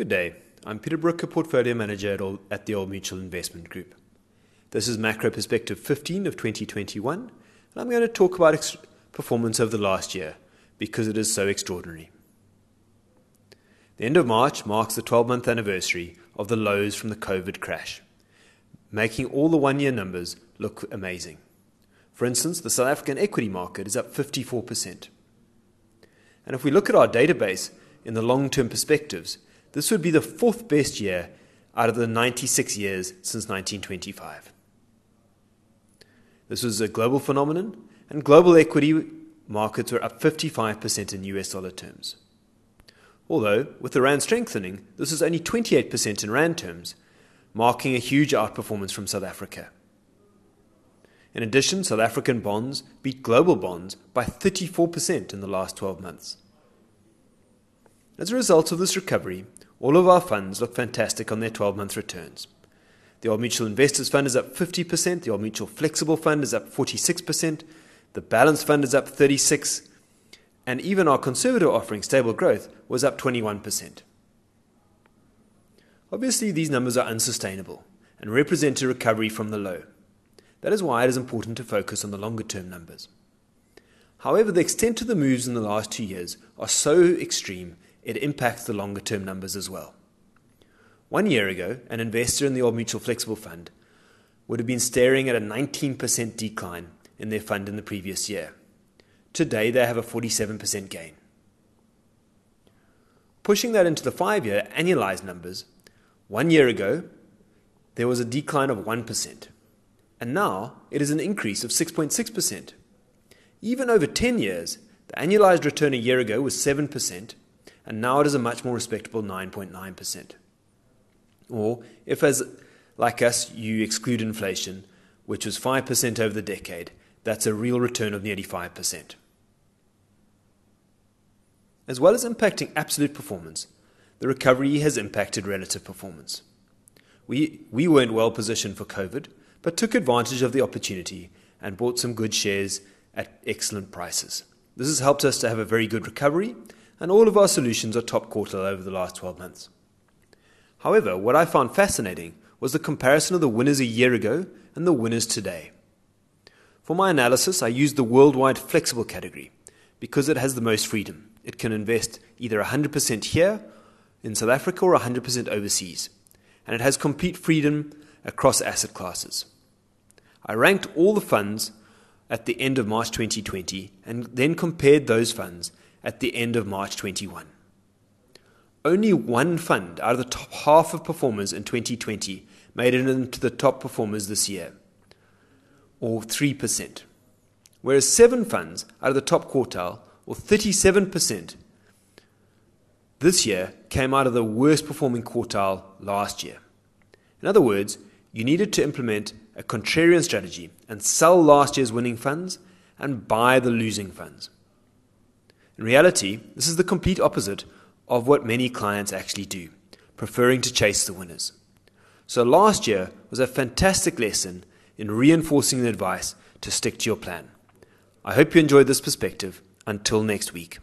Good day. I'm Peter Brooke, a portfolio manager at the Old Mutual Investment Group. This is Macro Perspective 15 of 2021, and I'm going to talk about ex- performance over the last year because it is so extraordinary. The end of March marks the 12 month anniversary of the lows from the COVID crash, making all the one year numbers look amazing. For instance, the South African equity market is up 54%. And if we look at our database in the long term perspectives, this would be the fourth best year out of the 96 years since 1925. This was a global phenomenon, and global equity markets were up 55% in US dollar terms. Although, with the Rand strengthening, this is only 28% in Rand terms, marking a huge outperformance from South Africa. In addition, South African bonds beat global bonds by 34% in the last 12 months. As a result of this recovery, all of our funds look fantastic on their 12 month returns. The Old Mutual Investors Fund is up 50%, the Old Mutual Flexible Fund is up 46%, the Balance Fund is up 36%, and even our conservative offering, Stable Growth, was up 21%. Obviously, these numbers are unsustainable and represent a recovery from the low. That is why it is important to focus on the longer term numbers. However, the extent of the moves in the last two years are so extreme it impacts the longer term numbers as well. One year ago, an investor in the Old Mutual Flexible Fund would have been staring at a 19% decline in their fund in the previous year. Today, they have a 47% gain. Pushing that into the five year annualized numbers, one year ago, there was a decline of 1%, and now it is an increase of 6.6%. Even over 10 years, the annualized return a year ago was 7%, and now it is a much more respectable 9.9%. Or, if as like us you exclude inflation, which was 5% over the decade, that's a real return of nearly 5%. As well as impacting absolute performance, the recovery has impacted relative performance. We, we weren't well positioned for COVID, but took advantage of the opportunity and bought some good shares at excellent prices. This has helped us to have a very good recovery and all of our solutions are top quartile over the last 12 months. However, what I found fascinating was the comparison of the winners a year ago and the winners today. For my analysis, I used the worldwide flexible category because it has the most freedom. It can invest either 100% here in South Africa or 100% overseas, and it has complete freedom across asset classes. I ranked all the funds at the end of March 2020 and then compared those funds at the end of March 21. Only one fund out of the top half of performers in 2020 made it into the top performers this year, or 3%, whereas seven funds out of the top quartile, or 37%, this year came out of the worst performing quartile last year. In other words, you needed to implement a contrarian strategy and sell last year's winning funds and buy the losing funds. In reality, this is the complete opposite of what many clients actually do, preferring to chase the winners. So last year was a fantastic lesson in reinforcing the advice to stick to your plan. I hope you enjoyed this perspective. Until next week.